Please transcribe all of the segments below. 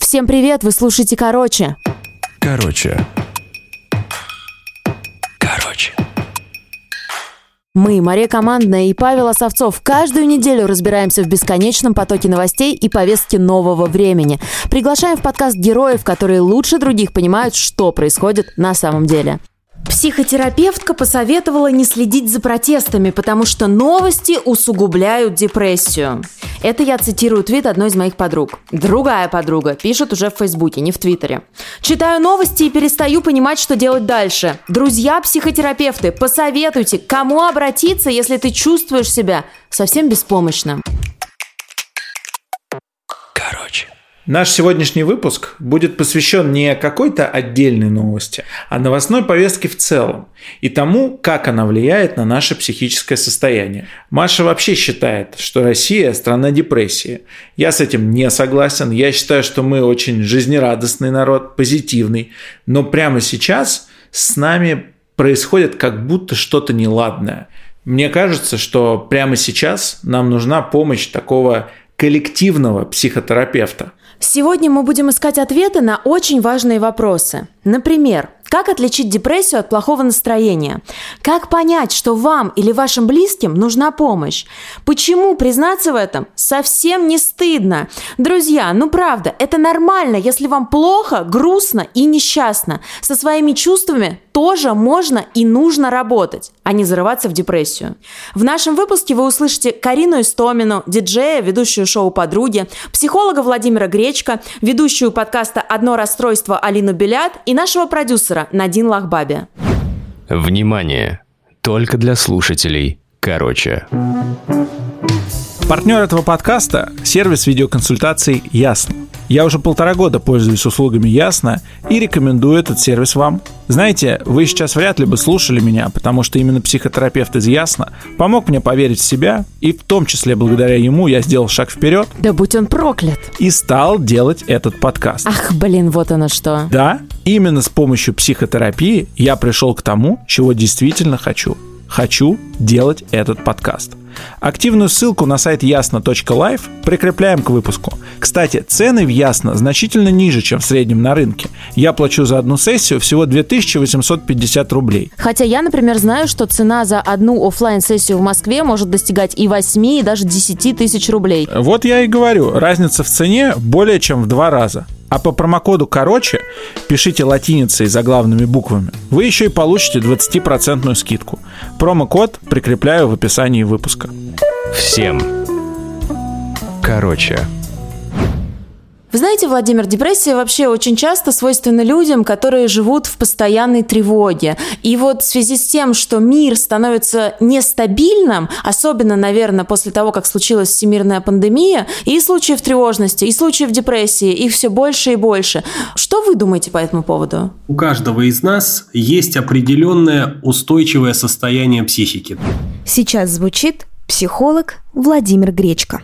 Всем привет, вы слушаете «Короче». Короче. Короче. Мы, Мария Командная и Павел Осовцов, каждую неделю разбираемся в бесконечном потоке новостей и повестки нового времени. Приглашаем в подкаст героев, которые лучше других понимают, что происходит на самом деле. Психотерапевтка посоветовала не следить за протестами, потому что новости усугубляют депрессию. Это я цитирую твит одной из моих подруг. Другая подруга пишет уже в Фейсбуке, не в Твиттере. Читаю новости и перестаю понимать, что делать дальше. Друзья-психотерапевты, посоветуйте, к кому обратиться, если ты чувствуешь себя совсем беспомощным. Короче. Наш сегодняшний выпуск будет посвящен не какой-то отдельной новости, а новостной повестке в целом и тому, как она влияет на наше психическое состояние. Маша вообще считает, что Россия – страна депрессии. Я с этим не согласен. Я считаю, что мы очень жизнерадостный народ, позитивный. Но прямо сейчас с нами происходит как будто что-то неладное. Мне кажется, что прямо сейчас нам нужна помощь такого коллективного психотерапевта. Сегодня мы будем искать ответы на очень важные вопросы. Например, как отличить депрессию от плохого настроения? Как понять, что вам или вашим близким нужна помощь? Почему признаться в этом совсем не стыдно? Друзья, ну правда, это нормально, если вам плохо, грустно и несчастно. Со своими чувствами тоже можно и нужно работать, а не зарываться в депрессию. В нашем выпуске вы услышите Карину Истомину, диджея, ведущую шоу «Подруги», психолога Владимира Гречка, ведущую подкаста «Одно расстройство» Алину Белят и нашего продюсера Надин Лахбаби. Внимание! Только для слушателей. Короче. Партнер этого подкаста – сервис видеоконсультаций «Ясно». Я уже полтора года пользуюсь услугами Ясно и рекомендую этот сервис вам. Знаете, вы сейчас вряд ли бы слушали меня, потому что именно психотерапевт из Ясно помог мне поверить в себя, и в том числе благодаря ему я сделал шаг вперед Да будь он проклят. и стал делать этот подкаст. Ах, блин, вот оно что. Да, именно с помощью психотерапии я пришел к тому, чего действительно хочу. Хочу делать этот подкаст. Активную ссылку на сайт ясно.лайф прикрепляем к выпуску. Кстати, цены в Ясно значительно ниже, чем в среднем на рынке. Я плачу за одну сессию всего 2850 рублей. Хотя я, например, знаю, что цена за одну оффлайн сессию в Москве может достигать и 8, и даже 10 тысяч рублей. Вот я и говорю, разница в цене более чем в два раза. А по промокоду «Короче» пишите латиницей заглавными буквами. Вы еще и получите 20% скидку. Промокод прикрепляю в описании выпуска. Всем. Короче. Вы знаете, Владимир, депрессия вообще очень часто свойственна людям, которые живут в постоянной тревоге. И вот в связи с тем, что мир становится нестабильным, особенно, наверное, после того, как случилась всемирная пандемия, и случаев тревожности, и случаев депрессии, их все больше и больше. Что вы думаете по этому поводу? У каждого из нас есть определенное устойчивое состояние психики. Сейчас звучит психолог Владимир Гречко.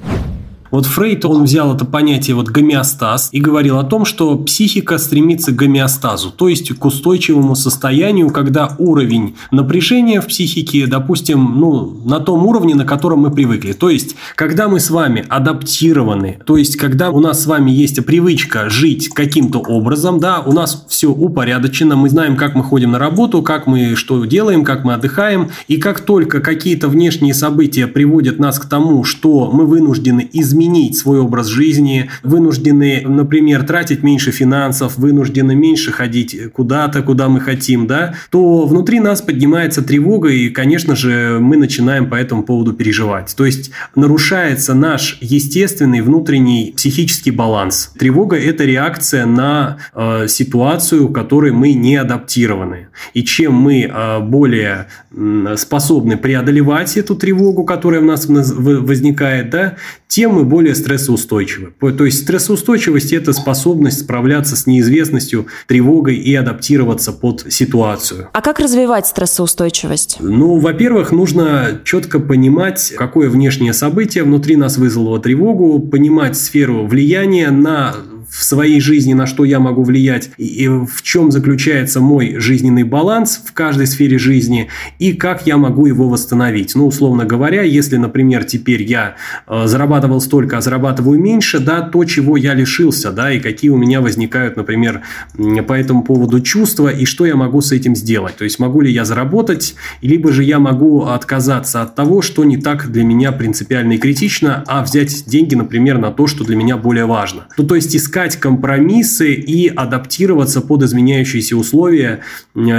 Вот Фрейд, он взял это понятие вот гомеостаз и говорил о том, что психика стремится к гомеостазу, то есть к устойчивому состоянию, когда уровень напряжения в психике, допустим, ну, на том уровне, на котором мы привыкли. То есть, когда мы с вами адаптированы, то есть, когда у нас с вами есть привычка жить каким-то образом, да, у нас все упорядочено, мы знаем, как мы ходим на работу, как мы что делаем, как мы отдыхаем, и как только какие-то внешние события приводят нас к тому, что мы вынуждены изменить свой образ жизни, вынуждены, например, тратить меньше финансов, вынуждены меньше ходить куда-то, куда мы хотим, да, то внутри нас поднимается тревога, и, конечно же, мы начинаем по этому поводу переживать. То есть нарушается наш естественный внутренний психический баланс. Тревога – это реакция на э, ситуацию, к которой мы не адаптированы. И чем мы э, более способны преодолевать эту тревогу, которая в нас возникает, да, тем мы более стрессоустойчивы. То есть стрессоустойчивость – это способность справляться с неизвестностью, тревогой и адаптироваться под ситуацию. А как развивать стрессоустойчивость? Ну, во-первых, нужно четко понимать, какое внешнее событие внутри нас вызвало тревогу, понимать сферу влияния на в своей жизни, на что я могу влиять, и в чем заключается мой жизненный баланс в каждой сфере жизни, и как я могу его восстановить. Ну, условно говоря, если, например, теперь я э, зарабатывал столько, а зарабатываю меньше, да, то, чего я лишился, да, и какие у меня возникают, например, по этому поводу чувства, и что я могу с этим сделать. То есть, могу ли я заработать, либо же я могу отказаться от того, что не так для меня принципиально и критично, а взять деньги, например, на то, что для меня более важно. Ну, то есть, искать компромиссы и адаптироваться под изменяющиеся условия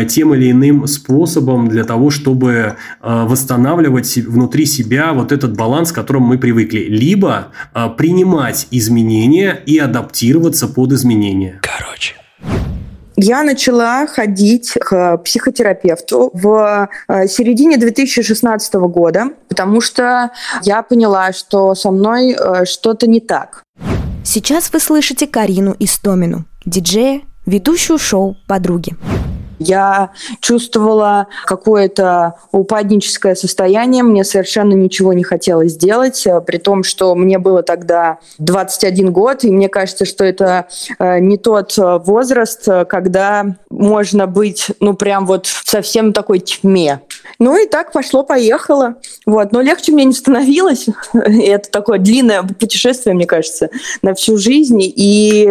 тем или иным способом для того, чтобы э, восстанавливать внутри себя вот этот баланс, к которому мы привыкли. Либо э, принимать изменения и адаптироваться под изменения. Короче. Я начала ходить к психотерапевту в э, середине 2016 года, потому что я поняла, что со мной э, что-то не так. Сейчас вы слышите Карину Истомину, диджея, ведущую шоу «Подруги». Я чувствовала какое-то упадническое состояние, мне совершенно ничего не хотелось сделать, э, при том, что мне было тогда 21 год, и мне кажется, что это э, не тот э, возраст, когда можно быть, ну, прям вот совсем такой тьме. Ну и так пошло-поехало. Вот. Но легче мне не становилось. это такое длинное путешествие, мне кажется, на всю жизнь. И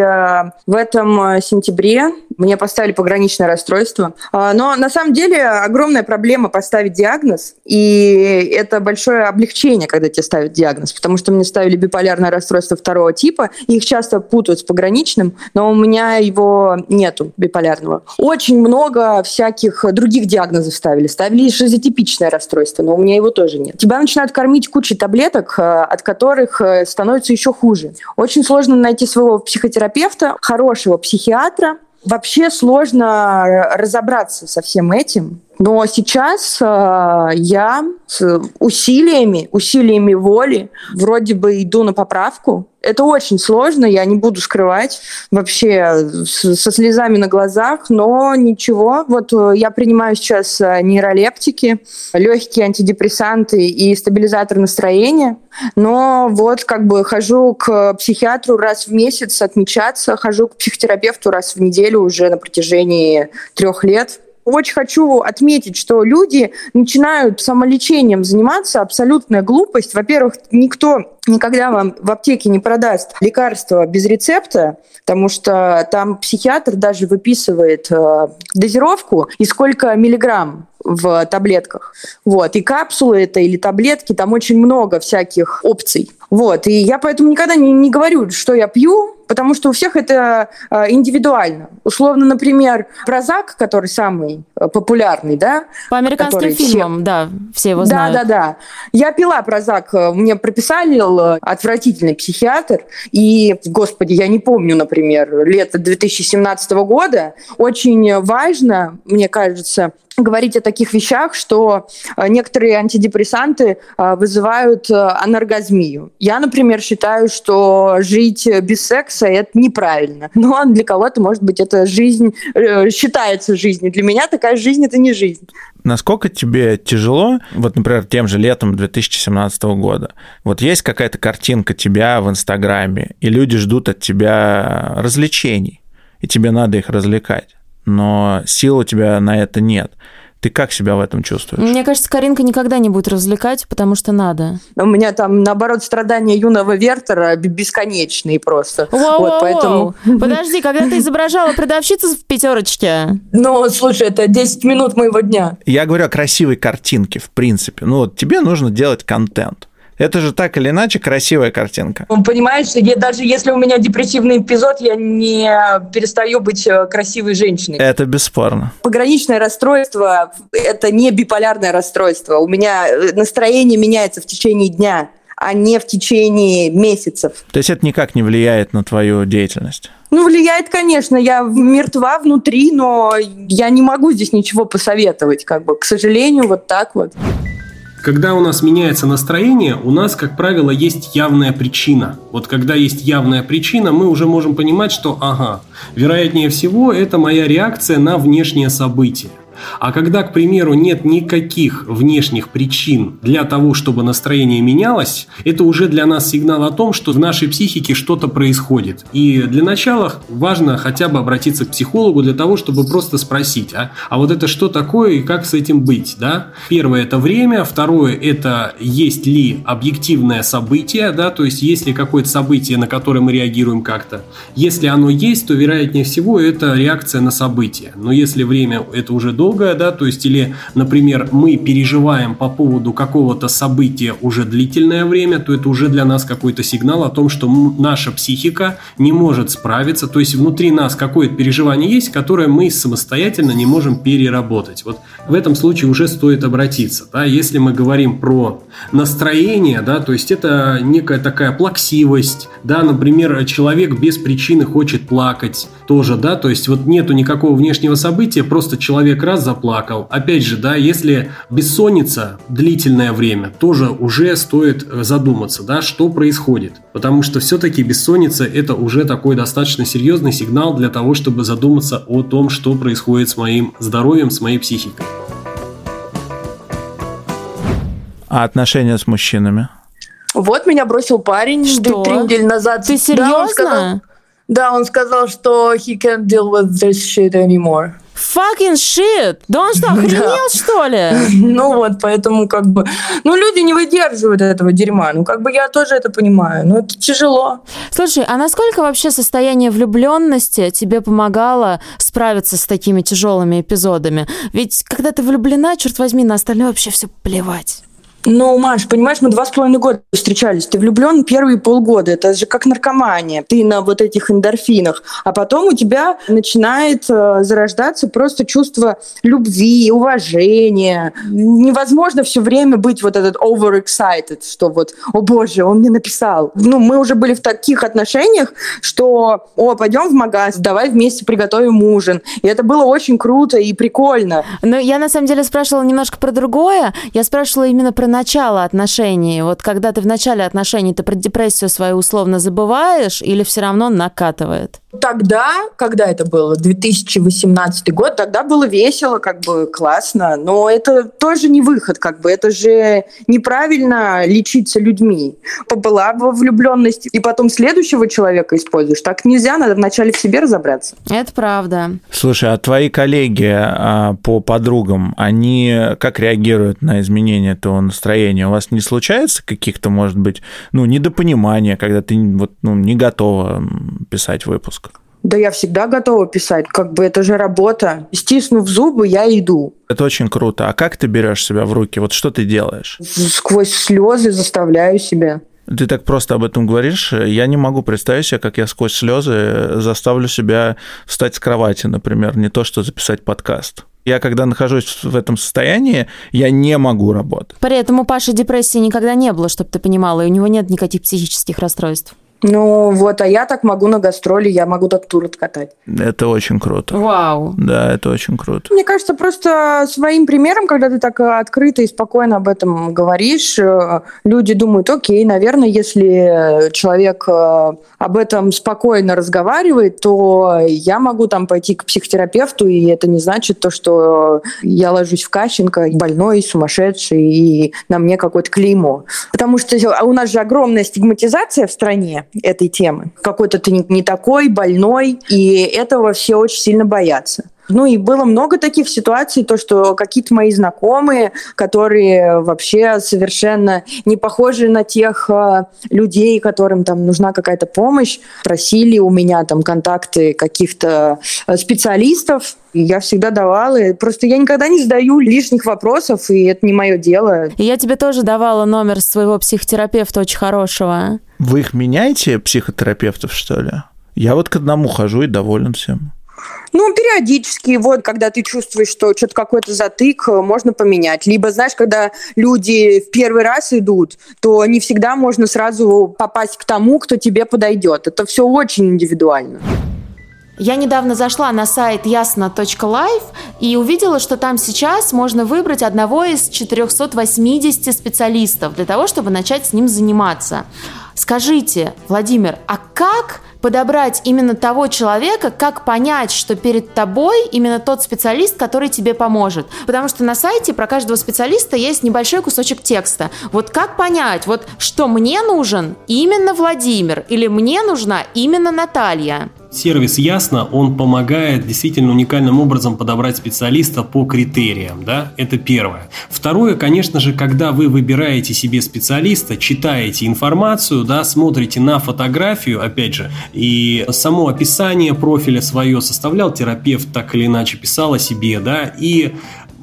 в этом сентябре мне поставили пограничное расстройство. А, но на самом деле огромная проблема поставить диагноз, и это большое облегчение, когда тебе ставят диагноз, потому что мне ставили биполярное расстройство второго типа, их часто путают с пограничным, но у меня его нету, биполярного. Очень много всяких других диагнозов ставили. Ставили шизотипичное расстройство, но у меня его тоже нет. Тебя начинают кормить кучей таблеток, э, от которых э, становится еще хуже. Очень сложно найти своего психотерапевта, хорошего психиатра, Вообще сложно разобраться со всем этим. Но сейчас э, я с усилиями, усилиями воли вроде бы иду на поправку. Это очень сложно, я не буду скрывать вообще с, со слезами на глазах, но ничего. Вот э, я принимаю сейчас э, нейролептики, легкие антидепрессанты и стабилизатор настроения. Но вот как бы хожу к психиатру раз в месяц отмечаться, хожу к психотерапевту раз в неделю уже на протяжении трех лет. Очень хочу отметить, что люди начинают самолечением заниматься. Абсолютная глупость. Во-первых, никто никогда вам в аптеке не продаст лекарство без рецепта, потому что там психиатр даже выписывает э, дозировку и сколько миллиграмм в таблетках. Вот. И капсулы это или таблетки, там очень много всяких опций. Вот. И я поэтому никогда не, не говорю, что я пью, потому что у всех это э, индивидуально. Условно, например, Прозак, который самый э, популярный, да? По американским фильмам, все... да, все его знают. Да, да, да. Я пила Прозак, э, мне прописали отвратительный психиатр, и, господи, я не помню, например, лето 2017 года. Очень важно, мне кажется, говорить о таких вещах, что э, некоторые антидепрессанты э, вызывают э, анаргазмию. Я, например, считаю, что жить без секса – это неправильно. Но для кого-то, может быть, это жизнь считается жизнью. Для меня такая жизнь – это не жизнь. Насколько тебе тяжело, вот, например, тем же летом 2017 года, вот есть какая-то картинка тебя в Инстаграме, и люди ждут от тебя развлечений, и тебе надо их развлекать но сил у тебя на это нет. Ты как себя в этом чувствуешь? Мне кажется, Каринка никогда не будет развлекать, потому что надо. У меня там, наоборот, страдания юного Вертера бесконечные просто. Воу, вот, поэтому... Подожди, когда ты изображала продавщицу в пятерочке? Ну, слушай, это 10 минут моего дня. Я говорю о красивой картинке, в принципе. Ну, вот тебе нужно делать контент. Это же так или иначе красивая картинка. Понимаешь, я, даже если у меня депрессивный эпизод, я не перестаю быть э, красивой женщиной. Это бесспорно. Пограничное расстройство – это не биполярное расстройство. У меня э, настроение меняется в течение дня а не в течение месяцев. То есть это никак не влияет на твою деятельность? Ну, влияет, конечно. Я мертва внутри, но я не могу здесь ничего посоветовать, как бы, к сожалению, вот так вот. Когда у нас меняется настроение, у нас, как правило, есть явная причина. Вот когда есть явная причина, мы уже можем понимать, что ага, вероятнее всего, это моя реакция на внешнее событие. А когда, к примеру, нет никаких внешних причин для того, чтобы настроение менялось, это уже для нас сигнал о том, что в нашей психике что-то происходит. И для начала важно хотя бы обратиться к психологу для того, чтобы просто спросить, а, а вот это что такое и как с этим быть, да? Первое – это время, второе – это есть ли объективное событие, да, то есть есть ли какое-то событие, на которое мы реагируем как-то. Если оно есть, то вероятнее всего это реакция на событие. Но если время это уже долгое, да, то есть или, например, мы переживаем по поводу какого-то события уже длительное время, то это уже для нас какой-то сигнал о том, что наша психика не может справиться, то есть внутри нас какое-то переживание есть, которое мы самостоятельно не можем переработать. Вот в этом случае уже стоит обратиться. Да? Если мы говорим про настроение, да, то есть это некая такая плаксивость, да, например, человек без причины хочет плакать тоже, да, то есть вот нету никакого внешнего события, просто человек раз заплакал. Опять же, да, если бессонница длительное время, тоже уже стоит задуматься, да, что происходит. Потому что все-таки бессонница это уже такой достаточно серьезный сигнал для того, чтобы задуматься о том, что происходит с моим здоровьем, с моей психикой. А отношения с мужчинами? Вот меня бросил парень Что? три недели назад. Ты Да, он сказал, серьезно? да, он сказал, что he can't deal with this shit anymore. Fucking shit! Да он что, охренел, что ли? Ну вот, поэтому как бы... Ну, люди не выдерживают этого дерьма. Ну, как бы я тоже это понимаю. Но это тяжело. Слушай, а насколько вообще состояние влюбленности тебе помогало справиться с такими тяжелыми эпизодами? Ведь когда ты влюблена, черт возьми, на остальное вообще все плевать. Ну, Маш, понимаешь, мы два с половиной года встречались. Ты влюблен первые полгода. Это же как наркомания. Ты на вот этих эндорфинах. А потом у тебя начинает э, зарождаться просто чувство любви, уважения. Невозможно все время быть вот этот overexcited, что вот, о боже, он мне написал. Ну, мы уже были в таких отношениях, что, о, пойдем в магаз, давай вместе приготовим ужин. И это было очень круто и прикольно. Но я на самом деле спрашивала немножко про другое. Я спрашивала именно про начало отношений. Вот когда ты в начале отношений, ты про депрессию свою условно забываешь или все равно накатывает? Тогда, когда это было, 2018 год, тогда было весело, как бы классно, но это тоже не выход, как бы это же неправильно лечиться людьми. Побыла во влюбленности, и потом следующего человека используешь. Так нельзя, надо вначале в себе разобраться. Это правда. Слушай, а твои коллеги а, по подругам, они как реагируют на изменение этого настроения? У вас не случается каких-то, может быть, ну, недопонимания, когда ты вот, ну, не готова писать выпуск? Да я всегда готова писать, как бы это же работа. Стиснув зубы, я иду. Это очень круто. А как ты берешь себя в руки? Вот что ты делаешь? Сквозь слезы заставляю себя. Ты так просто об этом говоришь. Я не могу представить себе, как я сквозь слезы заставлю себя встать с кровати, например, не то что записать подкаст. Я когда нахожусь в этом состоянии, я не могу работать. При этом у Паши депрессии никогда не было, чтобы ты понимала, и у него нет никаких психических расстройств. Ну вот, а я так могу на гастроли, я могу так тур откатать. Это очень круто. Вау. Да, это очень круто. Мне кажется, просто своим примером, когда ты так э, открыто и спокойно об этом говоришь, э, люди думают, окей, наверное, если человек э, об этом спокойно разговаривает, то я могу там пойти к психотерапевту, и это не значит то, что я ложусь в Кащенко, больной, сумасшедший, и на мне какое-то клеймо. Потому что у нас же огромная стигматизация в стране этой темы. Какой-то ты не, такой, больной, и этого все очень сильно боятся. Ну и было много таких ситуаций, то, что какие-то мои знакомые, которые вообще совершенно не похожи на тех э, людей, которым там нужна какая-то помощь, просили у меня там контакты каких-то э, специалистов, и я всегда давала. Просто я никогда не задаю лишних вопросов, и это не мое дело. И я тебе тоже давала номер своего психотерапевта очень хорошего. Вы их меняете, психотерапевтов, что ли? Я вот к одному хожу и доволен всем. Ну, периодически, вот, когда ты чувствуешь, что что-то какой-то затык, э, можно поменять. Либо, знаешь, когда люди в первый раз идут, то не всегда можно сразу попасть к тому, кто тебе подойдет. Это все очень индивидуально. Я недавно зашла на сайт ясно.лайф и увидела, что там сейчас можно выбрать одного из 480 специалистов для того, чтобы начать с ним заниматься. Скажите, Владимир, а как подобрать именно того человека, как понять, что перед тобой именно тот специалист, который тебе поможет. Потому что на сайте про каждого специалиста есть небольшой кусочек текста. Вот как понять, вот что мне нужен именно Владимир или мне нужна именно Наталья? Сервис Ясно, он помогает действительно уникальным образом подобрать специалиста по критериям, да, это первое. Второе, конечно же, когда вы выбираете себе специалиста, читаете информацию, да, смотрите на фотографию, опять же, и само описание профиля свое составлял терапевт, так или иначе писал о себе, да, и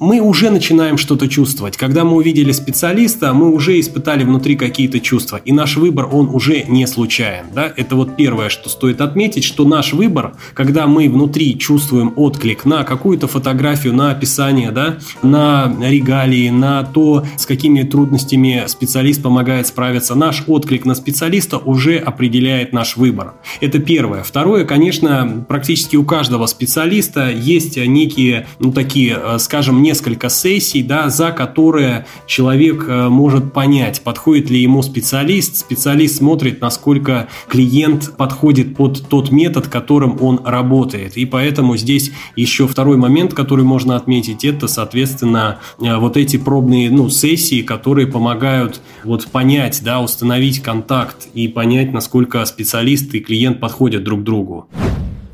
мы уже начинаем что-то чувствовать. Когда мы увидели специалиста, мы уже испытали внутри какие-то чувства. И наш выбор, он уже не случайен. Да? Это вот первое, что стоит отметить, что наш выбор, когда мы внутри чувствуем отклик на какую-то фотографию, на описание, да, на регалии, на то, с какими трудностями специалист помогает справиться, наш отклик на специалиста уже определяет наш выбор. Это первое. Второе, конечно, практически у каждого специалиста есть некие, ну такие, э, скажем, несколько сессий, да, за которые человек э, может понять, подходит ли ему специалист. Специалист смотрит, насколько клиент подходит под тот метод, которым он работает. И поэтому здесь еще второй момент, который можно отметить, это, соответственно, э, вот эти пробные ну, сессии, которые помогают вот понять, да, установить контакт и понять, насколько специалист и клиент подходят друг другу.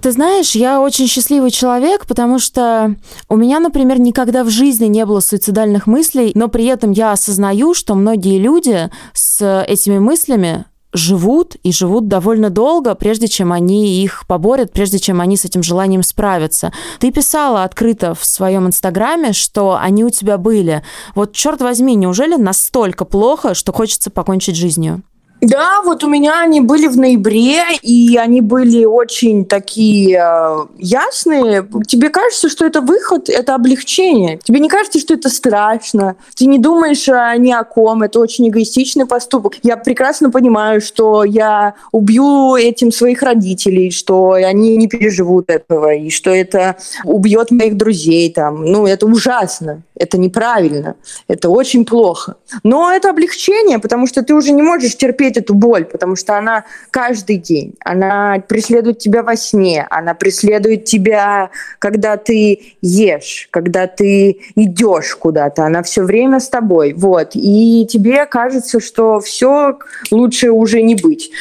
Ты знаешь, я очень счастливый человек, потому что у меня, например, никогда в жизни не было суицидальных мыслей, но при этом я осознаю, что многие люди с этими мыслями живут и живут довольно долго, прежде чем они их поборят, прежде чем они с этим желанием справятся. Ты писала открыто в своем инстаграме, что они у тебя были. Вот черт возьми, неужели настолько плохо, что хочется покончить жизнью? Да, вот у меня они были в ноябре, и они были очень такие э, ясные. Тебе кажется, что это выход, это облегчение. Тебе не кажется, что это страшно. Ты не думаешь э, ни о ком. Это очень эгоистичный поступок. Я прекрасно понимаю, что я убью этим своих родителей, что они не переживут этого, и что это убьет моих друзей. Там. Ну, это ужасно. Это неправильно. Это очень плохо. Но это облегчение, потому что ты уже не можешь терпеть терпеть эту боль, потому что она каждый день, она преследует тебя во сне, она преследует тебя, когда ты ешь, когда ты идешь куда-то, она все время с тобой, вот, и тебе кажется, что все лучше уже не быть.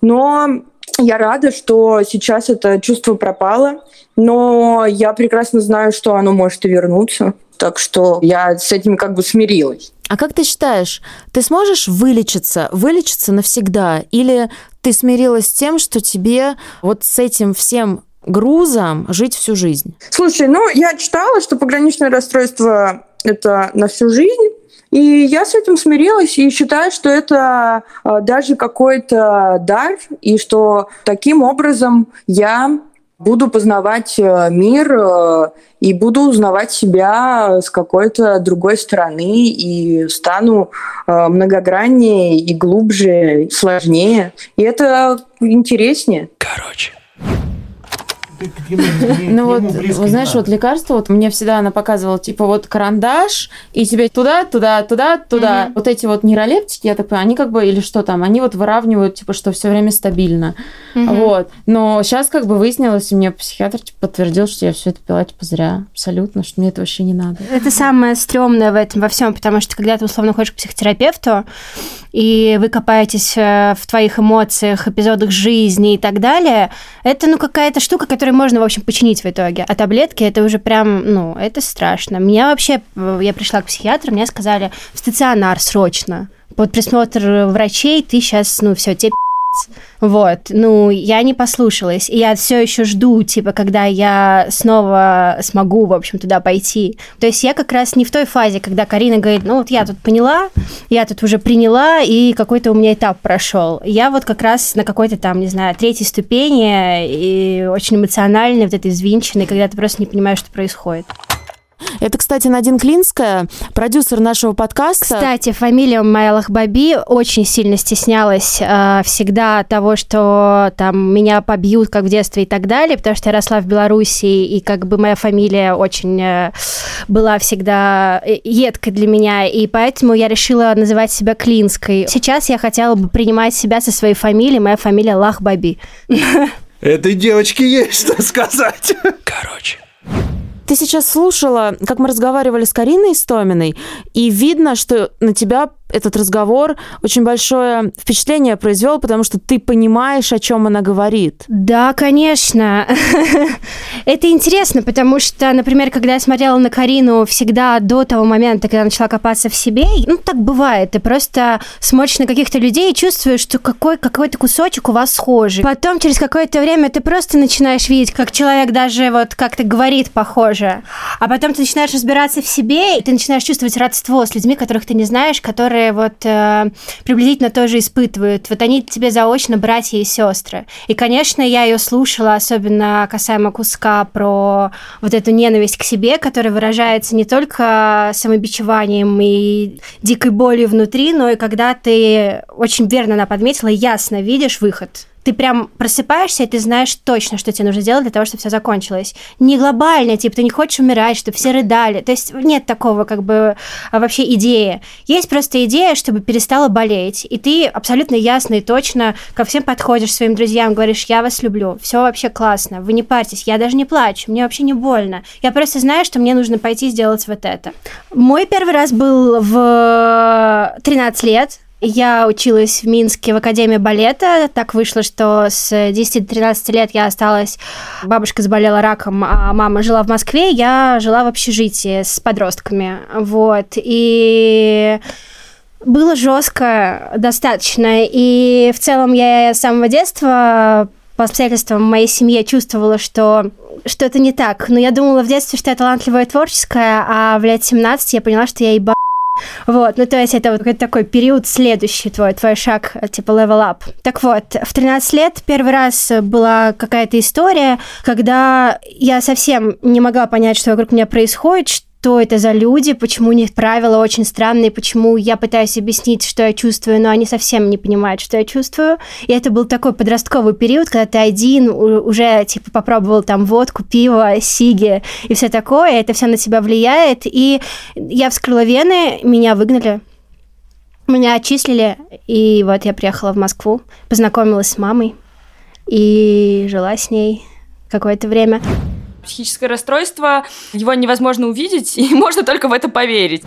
Но я рада, что сейчас это чувство пропало, но я прекрасно знаю, что оно может и вернуться. Так что я с этим как бы смирилась. А как ты считаешь, ты сможешь вылечиться, вылечиться навсегда? Или ты смирилась с тем, что тебе вот с этим всем грузом жить всю жизнь? Слушай, ну я читала, что пограничное расстройство это на всю жизнь. И я с этим смирилась и считаю, что это а, даже какой-то дар, и что таким образом я буду познавать э, мир э, и буду узнавать себя с какой-то другой стороны и стану э, многограннее и глубже, сложнее. И это интереснее. Короче. Ну вот, вот знаешь, вот лекарство, вот мне всегда она показывала, типа вот карандаш, и тебе туда, туда, туда, туда. Вот эти вот нейролептики, я так понимаю, они как бы, или что там, они вот выравнивают, типа, что все время стабильно. Вот. Но сейчас как бы выяснилось, и мне психиатр типа, подтвердил, что я все это пила, типа, зря. Абсолютно, что мне это вообще не надо. Это самое стрёмное в этом во всем, потому что когда ты условно ходишь к психотерапевту, и вы копаетесь э, в твоих эмоциях, эпизодах жизни и так далее, это, ну, какая-то штука, которую можно, в общем, починить в итоге. А таблетки, это уже прям, ну, это страшно. Меня вообще, э, я пришла к психиатру, мне сказали, в стационар срочно. Под присмотр врачей ты сейчас, ну, все, тебе вот, ну, я не послушалась. И я все еще жду, типа, когда я снова смогу, в общем, туда пойти. То есть я как раз не в той фазе, когда Карина говорит, ну, вот я тут поняла, я тут уже приняла, и какой-то у меня этап прошел. Я вот как раз на какой-то там, не знаю, третьей ступени, и очень эмоциональной, вот этой взвинченной, когда ты просто не понимаешь, что происходит. Это, кстати, Надин Клинская, продюсер нашего подкаста. Кстати, фамилия моя Лахбаби очень сильно стеснялась э, всегда того, что там меня побьют, как в детстве и так далее, потому что я росла в Беларуси, и как бы моя фамилия очень... Э, была всегда э, едкой для меня, и поэтому я решила называть себя Клинской. Сейчас я хотела бы принимать себя со своей фамилией, моя фамилия Лахбаби. Этой девочке есть что сказать. Короче. Ты сейчас слушала, как мы разговаривали с Кариной Истоминой, и видно, что на тебя этот разговор очень большое впечатление произвел, потому что ты понимаешь, о чем она говорит. Да, конечно. Это интересно, потому что, например, когда я смотрела на Карину всегда до того момента, когда начала копаться в себе, ну, так бывает, ты просто смотришь на каких-то людей и чувствуешь, что какой, какой-то кусочек у вас схожий. Потом, через какое-то время, ты просто начинаешь видеть, как человек даже вот как-то говорит похоже. А потом ты начинаешь разбираться в себе, и ты начинаешь чувствовать родство с людьми, которых ты не знаешь, которые которые вот э, приблизительно тоже испытывают. Вот они тебе заочно братья и сестры. И, конечно, я ее слушала, особенно касаемо куска про вот эту ненависть к себе, которая выражается не только самобичеванием и дикой болью внутри, но и когда ты очень верно она подметила, ясно видишь выход ты прям просыпаешься, и ты знаешь точно, что тебе нужно сделать для того, чтобы все закончилось. Не глобально, типа, ты не хочешь умирать, чтобы все рыдали. То есть нет такого, как бы, а, вообще идеи. Есть просто идея, чтобы перестала болеть. И ты абсолютно ясно и точно ко всем подходишь своим друзьям, говоришь, я вас люблю, все вообще классно, вы не парьтесь, я даже не плачу, мне вообще не больно. Я просто знаю, что мне нужно пойти сделать вот это. Мой первый раз был в 13 лет, я училась в Минске в Академии балета. Так вышло, что с 10 до 13 лет я осталась... Бабушка заболела раком, а мама жила в Москве. Я жила в общежитии с подростками. Вот. И было жестко достаточно. И в целом я с самого детства по обстоятельствам моей семье чувствовала, что что-то не так. Но я думала в детстве, что я талантливая и творческая, а в лет 17 я поняла, что я еба вот, ну то есть это вот такой период следующий твой, твой шаг, типа level up. Так вот, в 13 лет первый раз была какая-то история, когда я совсем не могла понять, что вокруг меня происходит, что это за люди, почему у них правила очень странные, почему я пытаюсь объяснить, что я чувствую, но они совсем не понимают, что я чувствую. И это был такой подростковый период, когда ты один уже типа попробовал там водку, пиво, сиги и все такое, это все на тебя влияет. И я вскрыла вены, меня выгнали. Меня отчислили, и вот я приехала в Москву, познакомилась с мамой и жила с ней какое-то время психическое расстройство, его невозможно увидеть, и можно только в это поверить.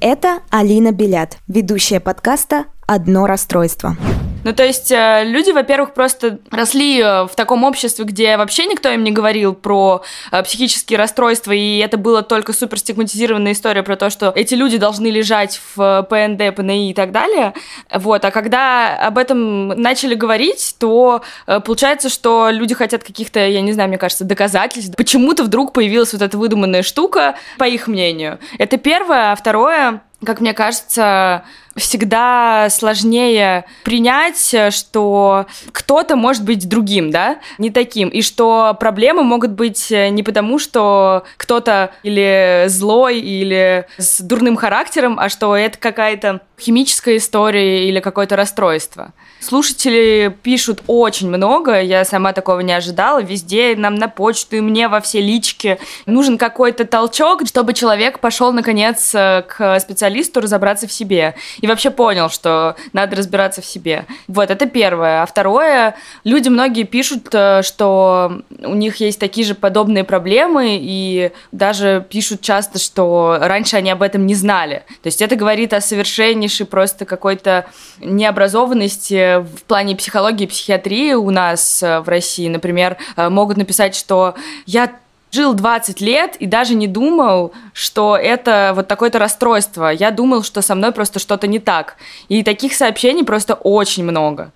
Это Алина Белят, ведущая подкаста «Одно расстройство». Ну, то есть э, люди, во-первых, просто росли э, в таком обществе, где вообще никто им не говорил про э, психические расстройства, и это была только супер стигматизированная история про то, что эти люди должны лежать в ПНД, ПНИ и так далее. Вот. А когда об этом начали говорить, то получается, что люди хотят каких-то, я не знаю, мне кажется, доказательств. Почему-то вдруг появилась вот эта выдуманная штука, по их мнению. Это первое. А второе, как мне кажется, всегда сложнее принять, что кто-то может быть другим, да, не таким, и что проблемы могут быть не потому, что кто-то или злой, или с дурным характером, а что это какая-то химическая история или какое-то расстройство. Слушатели пишут очень много, я сама такого не ожидала, везде нам на почту и мне во все лички. Нужен какой-то толчок, чтобы человек пошел наконец к специалисту разобраться в себе. И вообще понял, что надо разбираться в себе. Вот, это первое. А второе, люди многие пишут, э, что у них есть такие же подобные проблемы, и даже пишут часто, что раньше они об этом не знали. То есть это говорит о совершеннейшей просто какой-то необразованности в плане психологии и психиатрии у нас э, в России. Например, э, могут написать, что я жил 20 лет и даже не думал, что это вот такое-то расстройство. Я думал, что со мной просто что-то не так. И таких сообщений просто очень много.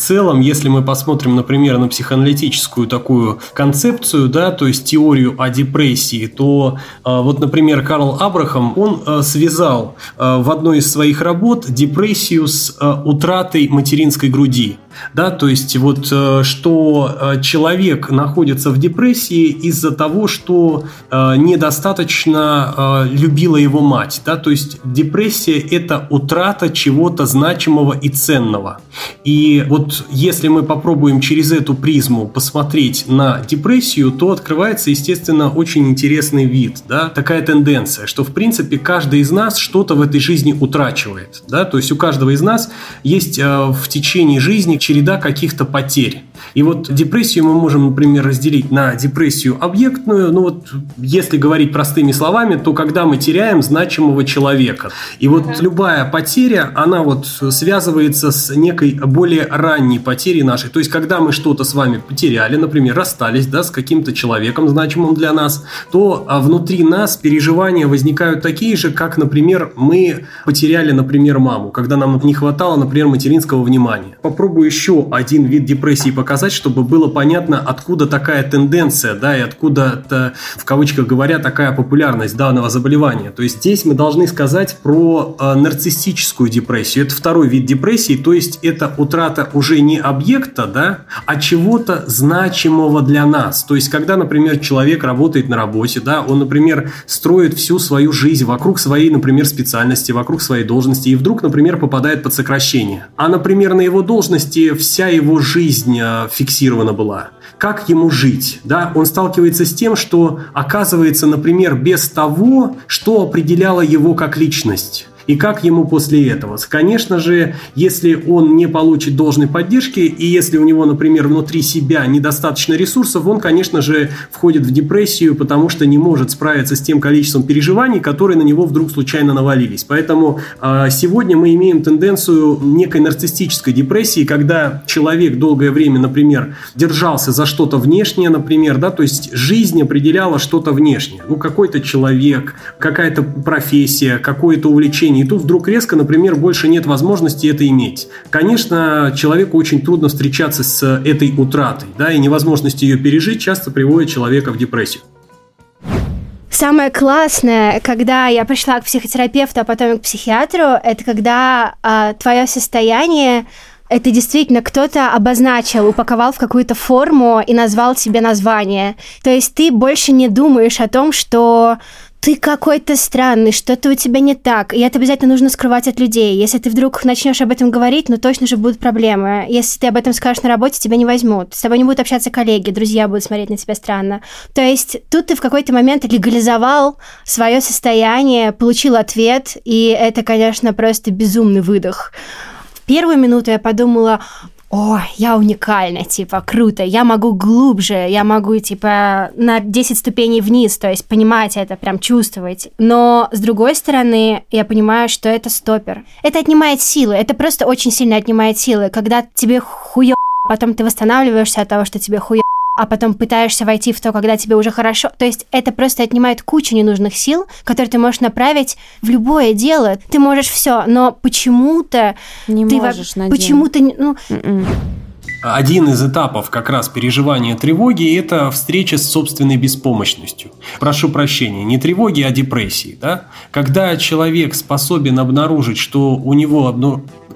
Целом, если мы посмотрим, например, на психоаналитическую такую концепцию, да, то есть теорию о депрессии, то э, вот, например, Карл Абрахам, он э, связал э, в одной из своих работ депрессию с утратой материнской груди. Да, то есть вот что человек находится в депрессии из-за того, что недостаточно любила его мать. Да, то есть депрессия – это утрата чего-то значимого и ценного. И вот вот если мы попробуем через эту призму посмотреть на депрессию, то открывается, естественно, очень интересный вид, да, такая тенденция, что, в принципе, каждый из нас что-то в этой жизни утрачивает, да, то есть у каждого из нас есть э, в течение жизни череда каких-то потерь. И вот депрессию мы можем, например, разделить на депрессию объектную. Ну вот, если говорить простыми словами, то когда мы теряем значимого человека. И вот mm любая потеря, она вот связывается с некой более ранней потерей нашей. То есть, когда мы что-то с вами потеряли, например, расстались да, с каким-то человеком значимым для нас, то а, внутри нас переживания возникают такие же, как, например, мы потеряли, например, маму, когда нам не хватало, например, материнского внимания. Попробую еще один вид депрессии показать показать, чтобы было понятно, откуда такая тенденция, да, и откуда, в кавычках говоря, такая популярность данного заболевания. То есть здесь мы должны сказать про э, нарциссическую депрессию. Это второй вид депрессии, то есть это утрата уже не объекта, да, а чего-то значимого для нас. То есть когда, например, человек работает на работе, да, он, например, строит всю свою жизнь вокруг своей, например, специальности, вокруг своей должности, и вдруг, например, попадает под сокращение. А, например, на его должности вся его жизнь фиксирована была. Как ему жить? Да? Он сталкивается с тем, что оказывается, например, без того, что определяло его как личность. И как ему после этого? Конечно же, если он не получит должной поддержки, и если у него, например, внутри себя недостаточно ресурсов, он, конечно же, входит в депрессию, потому что не может справиться с тем количеством переживаний, которые на него вдруг случайно навалились. Поэтому э, сегодня мы имеем тенденцию некой нарциссической депрессии, когда человек долгое время, например, держался за что-то внешнее, например, да, то есть жизнь определяла что-то внешнее. Ну, какой-то человек, какая-то профессия, какое-то увлечение и тут вдруг резко, например, больше нет возможности это иметь. Конечно, человеку очень трудно встречаться с этой утратой, да, и невозможность ее пережить часто приводит человека в депрессию. Самое классное, когда я пришла к психотерапевту, а потом к психиатру, это когда э, твое состояние это действительно кто-то обозначил, упаковал в какую-то форму и назвал тебе название. То есть ты больше не думаешь о том, что ты какой-то странный, что-то у тебя не так, и это обязательно нужно скрывать от людей. Если ты вдруг начнешь об этом говорить, ну точно же будут проблемы. Если ты об этом скажешь на работе, тебя не возьмут. С тобой не будут общаться коллеги, друзья будут смотреть на тебя странно. То есть тут ты в какой-то момент легализовал свое состояние, получил ответ, и это, конечно, просто безумный выдох. В первую минуту я подумала, о, я уникальна, типа, круто, я могу глубже, я могу, типа, на 10 ступеней вниз, то есть понимать это, прям чувствовать. Но, с другой стороны, я понимаю, что это стопер. Это отнимает силы, это просто очень сильно отнимает силы. Когда тебе хуё, потом ты восстанавливаешься от того, что тебе хуё, а потом пытаешься войти в то, когда тебе уже хорошо. То есть это просто отнимает кучу ненужных сил, которые ты можешь направить в любое дело. Ты можешь все, но почему-то не ты можешь, во... почему-то ну. М-м. Один из этапов как раз переживания тревоги – это встреча с собственной беспомощностью. Прошу прощения, не тревоги, а депрессии. Да? Когда человек способен обнаружить, что у него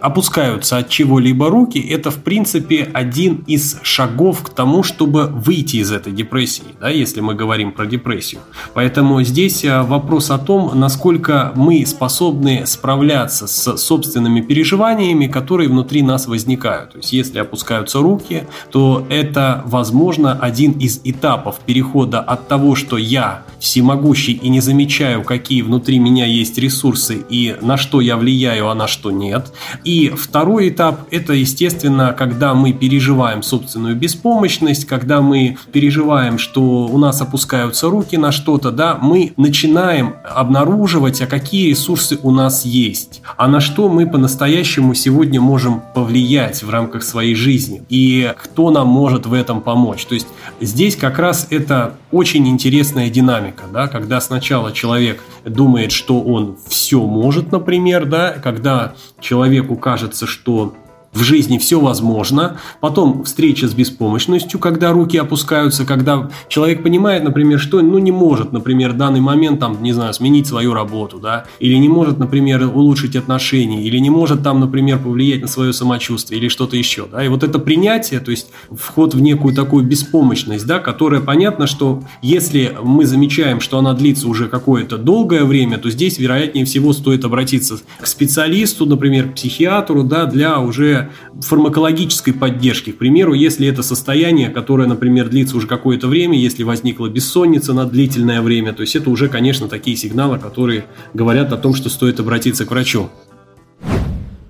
опускаются от чего-либо руки, это в принципе один из шагов к тому, чтобы выйти из этой депрессии, да, если мы говорим про депрессию. Поэтому здесь э, вопрос о том, насколько мы способны справляться с собственными переживаниями, которые внутри нас возникают. То есть если опускаются руки, то это, возможно, один из этапов перехода от того, что я всемогущий и не замечаю, какие внутри меня есть ресурсы и на что я влияю, а на что нет. И второй этап – это, естественно, когда мы переживаем собственную беспомощность, когда мы переживаем, что у нас опускаются руки на что-то, да, мы начинаем обнаруживать, а какие ресурсы у нас есть, а на что мы по-настоящему сегодня можем повлиять в рамках своей жизни и кто нам может в этом помочь. То есть здесь как раз это очень интересная динамика, да, когда сначала человек думает, что он все может, например, да, когда человеку кажется, что в жизни все возможно. Потом встреча с беспомощностью, когда руки опускаются, когда человек понимает, например, что ну, не может, например, в данный момент, там, не знаю, сменить свою работу, да, или не может, например, улучшить отношения, или не может там, например, повлиять на свое самочувствие, или что-то еще, да, и вот это принятие, то есть вход в некую такую беспомощность, да, которая понятно, что если мы замечаем, что она длится уже какое-то долгое время, то здесь, вероятнее всего, стоит обратиться к специалисту, например, к психиатру, да, для уже фармакологической поддержки. К примеру, если это состояние, которое, например, длится уже какое-то время, если возникла бессонница на длительное время, то есть это уже, конечно, такие сигналы, которые говорят о том, что стоит обратиться к врачу.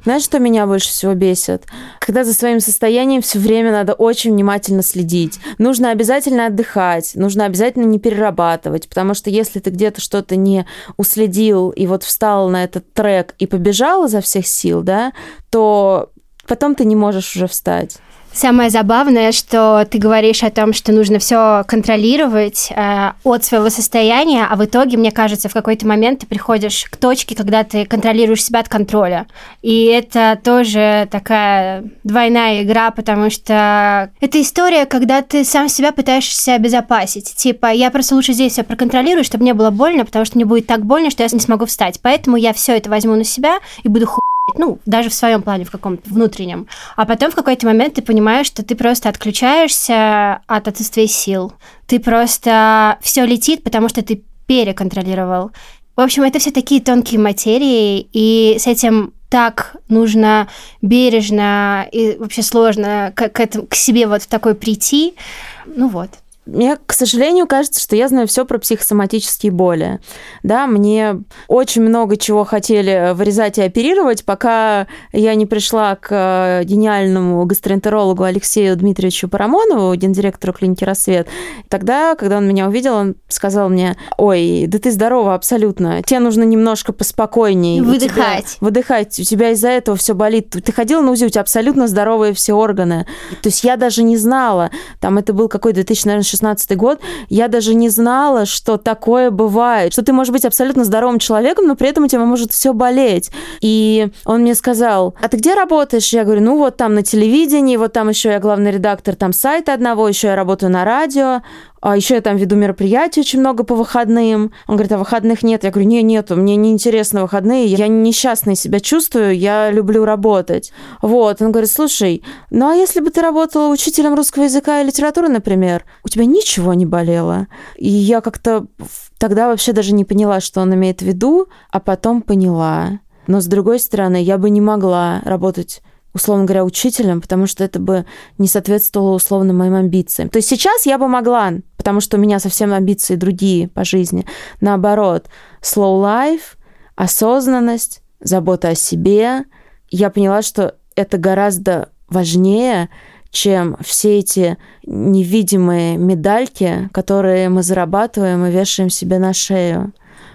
Знаешь, что меня больше всего бесит? Когда за своим состоянием все время надо очень внимательно следить. Нужно обязательно отдыхать, нужно обязательно не перерабатывать, потому что если ты где-то что-то не уследил и вот встал на этот трек и побежал изо всех сил, да, то потом ты не можешь уже встать. Самое забавное, что ты говоришь о том, что нужно все контролировать э, от своего состояния, а в итоге, мне кажется, в какой-то момент ты приходишь к точке, когда ты контролируешь себя от контроля. И это тоже такая двойная игра, потому что это история, когда ты сам себя пытаешься обезопасить. Типа, я просто лучше здесь все проконтролирую, чтобы мне было больно, потому что мне будет так больно, что я не смогу встать. Поэтому я все это возьму на себя и буду ху ну, даже в своем плане, в каком-то внутреннем. А потом в какой-то момент ты понимаешь, что ты просто отключаешься от отсутствия сил. Ты просто все летит, потому что ты переконтролировал. В общем, это все такие тонкие материи, и с этим так нужно бережно и вообще сложно к, к, этому, к себе вот в такой прийти. Ну вот. Мне, к сожалению, кажется, что я знаю все про психосоматические боли. Да, мне очень много чего хотели вырезать и оперировать, пока я не пришла к э, гениальному гастроэнтерологу Алексею Дмитриевичу Парамонову, гендиректору клиники «Рассвет». Тогда, когда он меня увидел, он сказал мне, ой, да ты здорова абсолютно, тебе нужно немножко поспокойнее. Выдыхать. Тебя, выдыхать, у тебя из-за этого все болит. Ты ходила на УЗИ, у тебя абсолютно здоровые все органы. То есть я даже не знала, там это был какой-то 2006 16 год, я даже не знала, что такое бывает, что ты можешь быть абсолютно здоровым человеком, но при этом у тебя может все болеть. И он мне сказал, а ты где работаешь? Я говорю, ну вот там на телевидении, вот там еще я главный редактор там сайта одного, еще я работаю на радио. А еще я там веду мероприятия очень много по выходным. Он говорит, а выходных нет? Я говорю, не, нету, мне не интересно выходные, я несчастной себя чувствую, я люблю работать. Вот, он говорит, слушай, ну а если бы ты работала учителем русского языка и литературы, например, у тебя ничего не болело? И я как-то тогда вообще даже не поняла, что он имеет в виду, а потом поняла. Но с другой стороны, я бы не могла работать условно говоря, учителем, потому что это бы не соответствовало условно моим амбициям. То есть сейчас я бы могла, потому что у меня совсем амбиции другие по жизни. Наоборот, slow life, осознанность, забота о себе. Я поняла, что это гораздо важнее, чем все эти невидимые медальки, которые мы зарабатываем и вешаем себе на шею.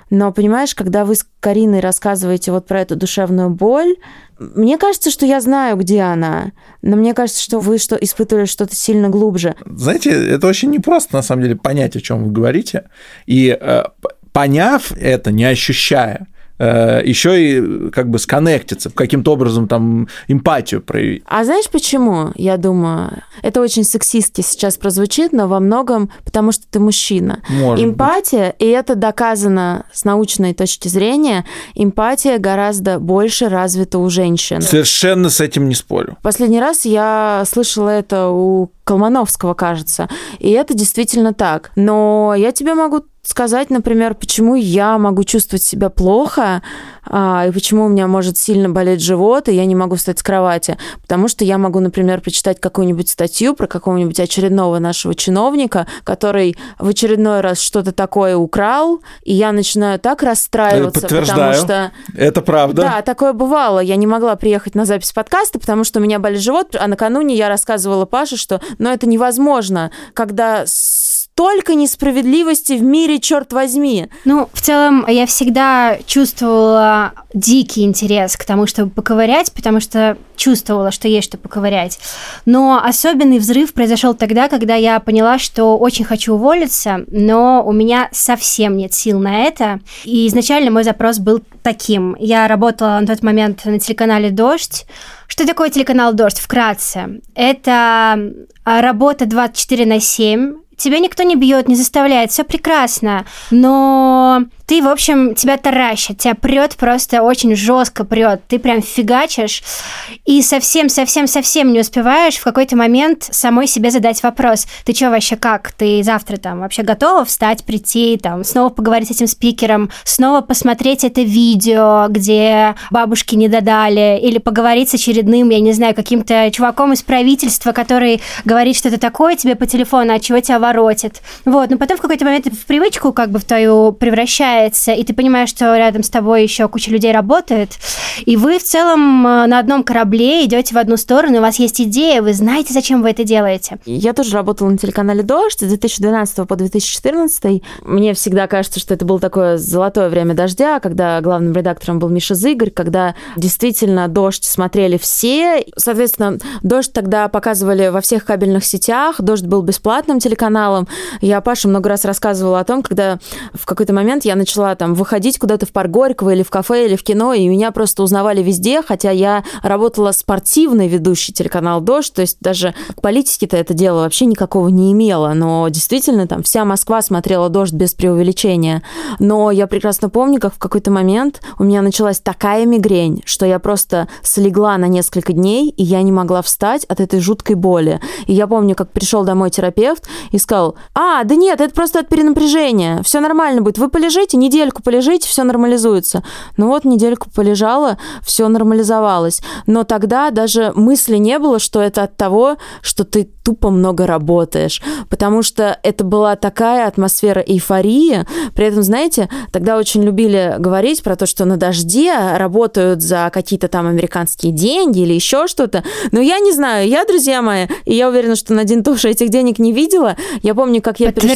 Но, понимаешь, когда вы с Кариной рассказываете вот про эту душевную боль, мне кажется, что я знаю, где она, но мне кажется, что вы что испытывали что-то сильно глубже. Знаете, это очень непросто, на самом деле, понять, о чем вы говорите. И э, поняв это, не ощущая, еще и как бы сконнектиться, каким-то образом там эмпатию проявить. А знаешь почему? Я думаю, это очень сексистски сейчас прозвучит, но во многом потому, что ты мужчина. Может эмпатия, быть. и это доказано с научной точки зрения, эмпатия гораздо больше развита у женщин. Совершенно с этим не спорю. Последний раз я слышала это у Колмановского, кажется. И это действительно так. Но я тебе могу сказать, например, почему я могу чувствовать себя плохо, а, и почему у меня может сильно болеть живот, и я не могу встать с кровати. Потому что я могу, например, почитать какую-нибудь статью про какого-нибудь очередного нашего чиновника, который в очередной раз что-то такое украл, и я начинаю так расстраиваться, потому что... Это правда. Да, такое бывало. Я не могла приехать на запись подкаста, потому что у меня болит живот, а накануне я рассказывала Паше, что ну, это невозможно, когда столько несправедливости в мире, черт возьми. Ну, в целом, я всегда чувствовала дикий интерес к тому, чтобы поковырять, потому что чувствовала, что есть что поковырять. Но особенный взрыв произошел тогда, когда я поняла, что очень хочу уволиться, но у меня совсем нет сил на это. И изначально мой запрос был таким. Я работала на тот момент на телеканале «Дождь», что такое телеканал «Дождь»? Вкратце. Это работа 24 на 7, тебя никто не бьет, не заставляет, все прекрасно, но ты, в общем, тебя таращит, тебя прет просто очень жестко прет, ты прям фигачишь, и совсем-совсем-совсем не успеваешь в какой-то момент самой себе задать вопрос, ты что вообще как, ты завтра там вообще готова встать, прийти, там, снова поговорить с этим спикером, снова посмотреть это видео, где бабушки не додали, или поговорить с очередным, я не знаю, каким-то чуваком из правительства, который говорит что-то такое тебе по телефону, от чего тебя воротит. Вот, но потом в какой-то момент в привычку как бы в твою превращается, и ты понимаешь, что рядом с тобой еще куча людей работает, и вы в целом э, на одном корабле идете в одну сторону, у вас есть идея, вы знаете, зачем вы это делаете. Я тоже работала на телеканале «Дождь» с 2012 по 2014. Мне всегда кажется, что это было такое золотое время «Дождя», когда главным редактором был Миша Зыгорь, когда действительно «Дождь» смотрели все. Соответственно, «Дождь» тогда показывали во всех кабельных сетях, «Дождь» был бесплатным телеканалом. Я Паше много раз рассказывала о том, когда в какой-то момент я начала там выходить куда-то в парк Горького или в кафе, или в кино, и меня просто узнавали везде, хотя я работала спортивной ведущей телеканал «Дождь», то есть даже к политике-то это дело вообще никакого не имело, но действительно там вся Москва смотрела «Дождь» без преувеличения. Но я прекрасно помню, как в какой-то момент у меня началась такая мигрень, что я просто слегла на несколько дней, и я не могла встать от этой жуткой боли. И я помню, как пришел домой терапевт и сказал, а, да нет, это просто от перенапряжения, все нормально будет, вы полежите, недельку полежите, все нормализуется. Ну вот, недельку полежала, все нормализовалось. Но тогда даже мысли не было, что это от того, что ты тупо много работаешь, потому что это была такая атмосфера эйфории. При этом, знаете, тогда очень любили говорить про то, что на дожде работают за какие-то там американские деньги или еще что-то. Но я не знаю, я, друзья мои, и я уверена, что Надин тоже этих денег не видела. Я помню, как я перешла...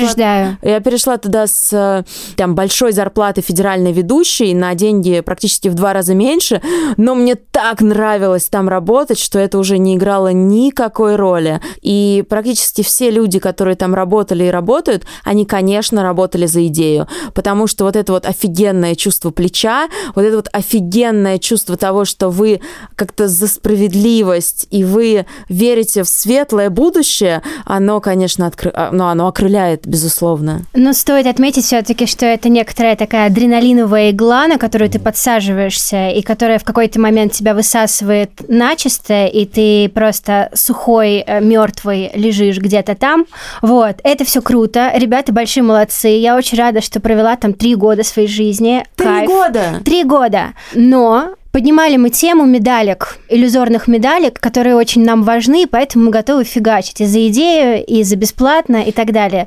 Я перешла туда с там большой зарплаты федеральной ведущей на деньги практически в два раза меньше, но мне так нравилось там работать, что это уже не играло никакой роли. И практически все люди, которые там работали и работают, они, конечно, работали за идею, потому что вот это вот офигенное чувство плеча, вот это вот офигенное чувство того, что вы как-то за справедливость и вы верите в светлое будущее, оно, конечно, откры... А, ну, оно окрыляет, безусловно. Но стоит отметить все-таки, что это некоторая такая адреналиновая игла, на которую ты подсаживаешься, и которая в какой-то момент тебя высасывает начисто, и ты просто сухой, э, мертвый мертвый лежишь где-то там. Вот, это все круто. Ребята большие молодцы. Я очень рада, что провела там три года своей жизни. Три Кайф. года? Три года. Но Поднимали мы тему медалек, иллюзорных медалек, которые очень нам важны, поэтому мы готовы фигачить и за идею, и за бесплатно, и так далее.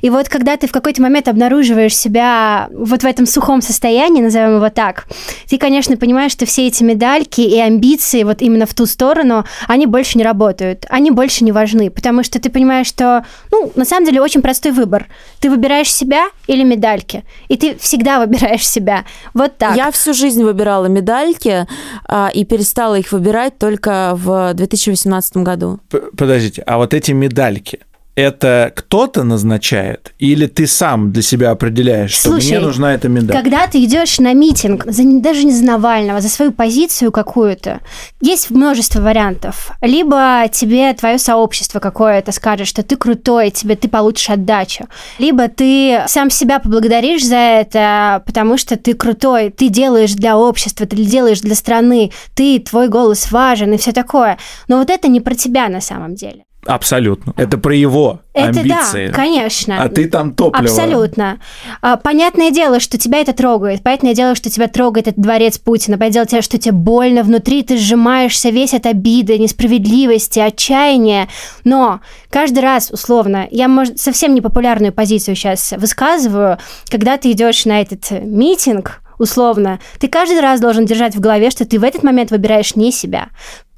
И вот когда ты в какой-то момент обнаруживаешь себя вот в этом сухом состоянии, назовем его так, ты, конечно, понимаешь, что все эти медальки и амбиции вот именно в ту сторону, они больше не работают, они больше не важны, потому что ты понимаешь, что, ну, на самом деле очень простой выбор. Ты выбираешь себя или медальки, и ты всегда выбираешь себя. Вот так. Я всю жизнь выбирала медальки, списке а, и перестала их выбирать только в 2018 году. Подождите, а вот эти медальки, это кто-то назначает, или ты сам для себя определяешь, что Слушай, мне нужна эта медаль? Когда ты идешь на митинг, за, даже не за Навального, за свою позицию какую-то, есть множество вариантов. Либо тебе твое сообщество какое-то скажет, что ты крутой, тебе ты получишь отдачу. Либо ты сам себя поблагодаришь за это, потому что ты крутой, ты делаешь для общества, ты делаешь для страны, ты, твой голос важен и все такое. Но вот это не про тебя на самом деле. Абсолютно. Это про его это амбиции. да, конечно. А ты там топливо. Абсолютно. А, понятное дело, что тебя это трогает. Понятное дело, что тебя трогает этот дворец Путина. Понятное дело, что тебе больно внутри, ты сжимаешься весь от обиды, несправедливости, отчаяния. Но каждый раз, условно, я, может, совсем непопулярную позицию сейчас высказываю, когда ты идешь на этот митинг, условно, ты каждый раз должен держать в голове, что ты в этот момент выбираешь не себя.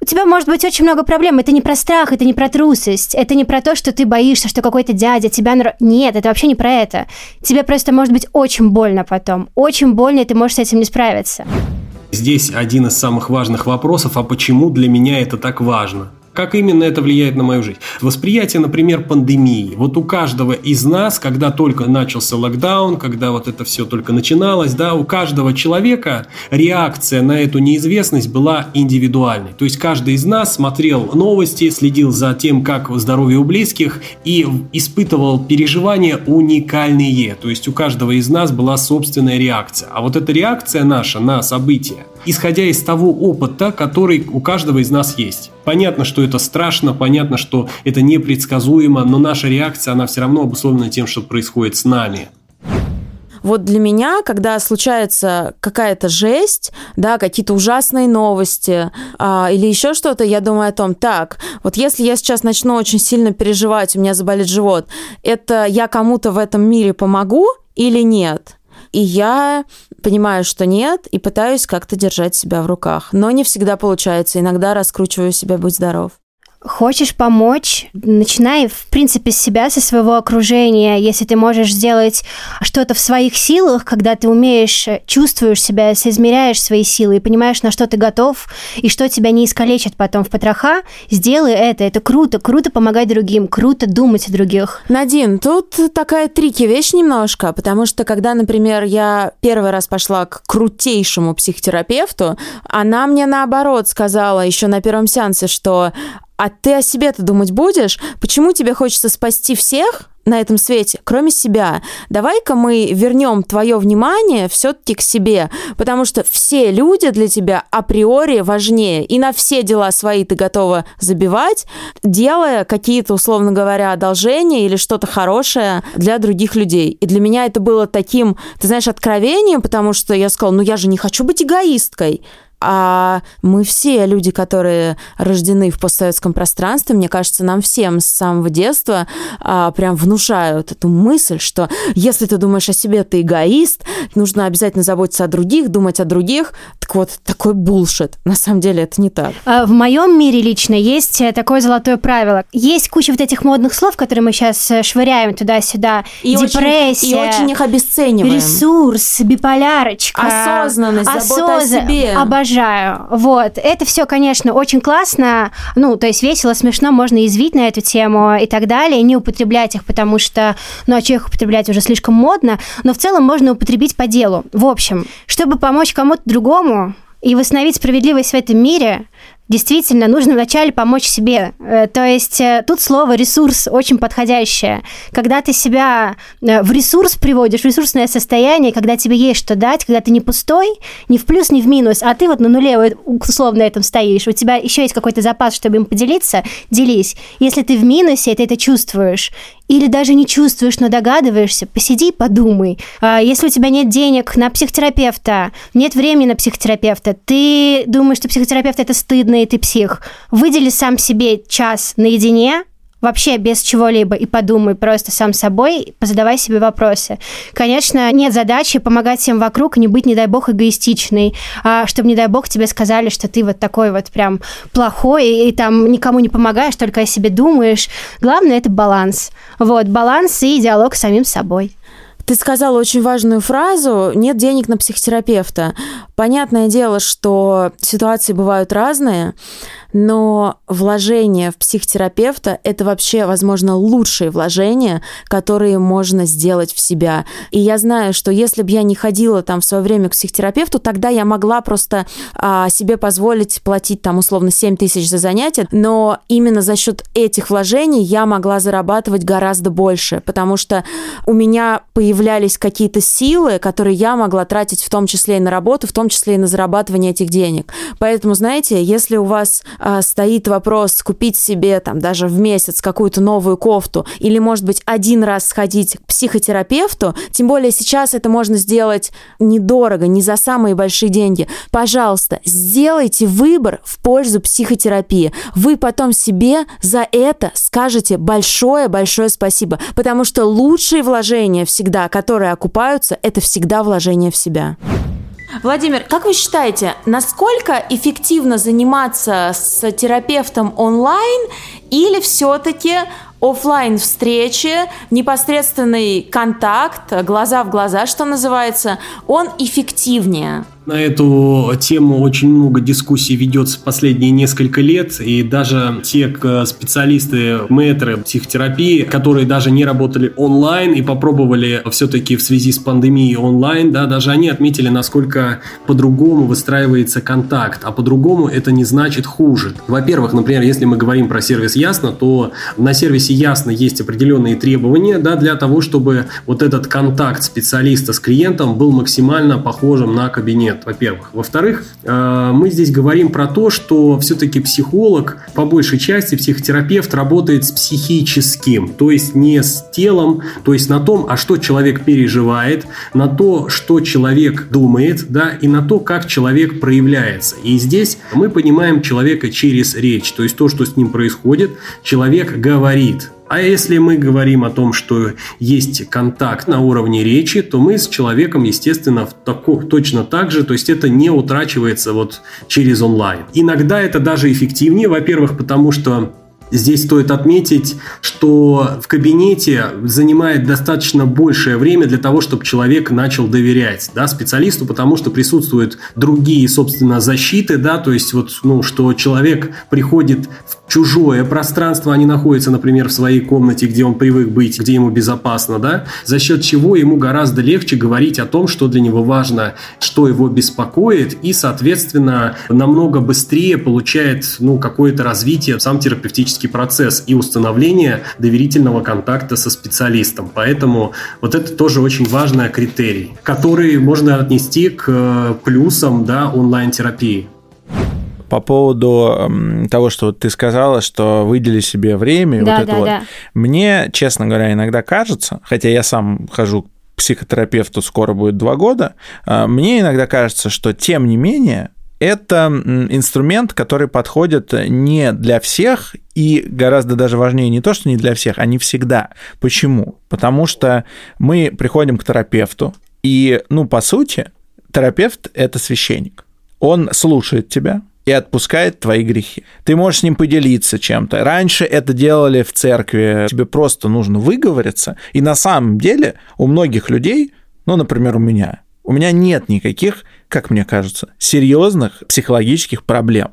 У тебя может быть очень много проблем. Это не про страх, это не про трусость, это не про то, что ты боишься, что какой-то дядя тебя... Нет, это вообще не про это. Тебе просто может быть очень больно потом. Очень больно, и ты можешь с этим не справиться. Здесь один из самых важных вопросов, а почему для меня это так важно? Как именно это влияет на мою жизнь? Восприятие, например, пандемии. Вот у каждого из нас, когда только начался локдаун, когда вот это все только начиналось, да, у каждого человека реакция на эту неизвестность была индивидуальной. То есть каждый из нас смотрел новости, следил за тем, как здоровье у близких и испытывал переживания уникальные. То есть у каждого из нас была собственная реакция. А вот эта реакция наша на события, исходя из того опыта, который у каждого из нас есть. Понятно, что это страшно, понятно, что это непредсказуемо, но наша реакция, она все равно обусловлена тем, что происходит с нами. Вот для меня, когда случается какая-то жесть, да, какие-то ужасные новости а, или еще что-то, я думаю о том, так, вот если я сейчас начну очень сильно переживать, у меня заболит живот, это я кому-то в этом мире помогу или нет? И я понимаю, что нет, и пытаюсь как-то держать себя в руках. Но не всегда получается. Иногда раскручиваю себя «Будь здоров». Хочешь помочь, начинай, в принципе, с себя, со своего окружения. Если ты можешь сделать что-то в своих силах, когда ты умеешь, чувствуешь себя, соизмеряешь свои силы и понимаешь, на что ты готов, и что тебя не искалечит потом в потроха, сделай это. Это круто. Круто помогать другим, круто думать о других. Надин, тут такая трики вещь немножко, потому что когда, например, я первый раз пошла к крутейшему психотерапевту, она мне наоборот сказала еще на первом сеансе, что а ты о себе-то думать будешь? Почему тебе хочется спасти всех на этом свете, кроме себя? Давай-ка мы вернем твое внимание все-таки к себе, потому что все люди для тебя априори важнее, и на все дела свои ты готова забивать, делая какие-то, условно говоря, одолжения или что-то хорошее для других людей. И для меня это было таким, ты знаешь, откровением, потому что я сказала, ну я же не хочу быть эгоисткой. А мы все люди, которые рождены в постсоветском пространстве, мне кажется, нам всем с самого детства а, прям внушают эту мысль, что если ты думаешь о себе, ты эгоист, нужно обязательно заботиться о других, думать о других. Так вот, такой булшит. На самом деле это не так. А, в моем мире лично есть э, такое золотое правило. Есть куча вот этих модных слов, которые мы сейчас э, швыряем туда-сюда. И Депрессия. Очень, и очень их обесцениваем. Ресурс, биполярочка. Осознанность, забота о себе. Обожаю обожаю. Вот. Это все, конечно, очень классно. Ну, то есть весело, смешно, можно извить на эту тему и так далее. Не употреблять их, потому что, ну, а что их употреблять уже слишком модно. Но в целом можно употребить по делу. В общем, чтобы помочь кому-то другому, и восстановить справедливость в этом мире, действительно нужно вначале помочь себе. Э, то есть э, тут слово ресурс очень подходящее. Когда ты себя э, в ресурс приводишь, в ресурсное состояние, когда тебе есть что дать, когда ты не пустой, ни в плюс, ни в минус, а ты вот на нуле условно этом стоишь, у тебя еще есть какой-то запас, чтобы им поделиться, делись. Если ты в минусе, ты это чувствуешь, или даже не чувствуешь, но догадываешься, посиди и подумай. А если у тебя нет денег на психотерапевта, нет времени на психотерапевта, ты думаешь, что психотерапевт это стыдно, и ты псих, выдели сам себе час наедине, вообще без чего-либо и подумай просто сам собой, позадавай себе вопросы. Конечно, нет задачи помогать всем вокруг, не быть, не дай бог, эгоистичной, а чтобы, не дай бог, тебе сказали, что ты вот такой вот прям плохой и, и там никому не помогаешь, только о себе думаешь. Главное – это баланс. Вот, баланс и диалог с самим собой. Ты сказала очень важную фразу «нет денег на психотерапевта». Понятное дело, что ситуации бывают разные, но вложение в психотерапевта – это вообще, возможно, лучшие вложения, которые можно сделать в себя. И я знаю, что если бы я не ходила там в свое время к психотерапевту, тогда я могла просто а, себе позволить платить там условно 7 тысяч за занятие, но именно за счет этих вложений я могла зарабатывать гораздо больше, потому что у меня появлялись какие-то силы, которые я могла тратить в том числе и на работу, в том числе и на зарабатывание этих денег. Поэтому, знаете, если у вас а, стоит вопрос купить себе там даже в месяц какую-то новую кофту или, может быть, один раз сходить к психотерапевту, тем более сейчас это можно сделать недорого, не за самые большие деньги. Пожалуйста, сделайте выбор в пользу психотерапии. Вы потом себе за это скажете большое-большое спасибо, потому что лучшие вложения всегда, которые окупаются, это всегда вложение в себя. Владимир, как вы считаете, насколько эффективно заниматься с терапевтом онлайн или все-таки офлайн встречи, непосредственный контакт, глаза в глаза, что называется, он эффективнее? На эту тему очень много дискуссий ведется последние несколько лет, и даже те специалисты, мэтры психотерапии, которые даже не работали онлайн и попробовали все-таки в связи с пандемией онлайн, да, даже они отметили, насколько по-другому выстраивается контакт, а по-другому это не значит хуже. Во-первых, например, если мы говорим про сервис Ясно, то на сервисе Ясно есть определенные требования да, для того, чтобы вот этот контакт специалиста с клиентом был максимально похожим на кабинет нет, во-первых. Во-вторых, э, мы здесь говорим про то, что все-таки психолог, по большей части психотерапевт работает с психическим, то есть не с телом, то есть на том, а что человек переживает, на то, что человек думает, да, и на то, как человек проявляется. И здесь мы понимаем человека через речь, то есть то, что с ним происходит, человек говорит, а если мы говорим о том, что есть контакт на уровне речи, то мы с человеком, естественно, тако, точно так же, то есть это не утрачивается вот через онлайн. Иногда это даже эффективнее, во-первых, потому что Здесь стоит отметить, что в кабинете занимает достаточно большее время для того, чтобы человек начал доверять да, специалисту, потому что присутствуют другие, собственно, защиты, да, то есть вот, ну, что человек приходит в чужое пространство, а не находится, например, в своей комнате, где он привык быть, где ему безопасно, да, за счет чего ему гораздо легче говорить о том, что для него важно, что его беспокоит, и, соответственно, намного быстрее получает, ну, какое-то развитие сам терапевтический процесс и установление доверительного контакта со специалистом. Поэтому вот это тоже очень важный критерий, который можно отнести к э, плюсам, да, онлайн-терапии. По поводу того, что ты сказала, что выдели себе время, да, вот это да, вот. Да. Мне, честно говоря, иногда кажется, хотя я сам хожу к психотерапевту скоро будет два года, а, мне иногда кажется, что тем не менее это инструмент, который подходит не для всех и гораздо даже важнее не то, что не для всех, а не всегда. Почему? Потому что мы приходим к терапевту, и, ну, по сути, терапевт – это священник. Он слушает тебя, и отпускает твои грехи. Ты можешь с ним поделиться чем-то. Раньше это делали в церкви. Тебе просто нужно выговориться. И на самом деле у многих людей, ну, например, у меня, у меня нет никаких, как мне кажется, серьезных психологических проблем.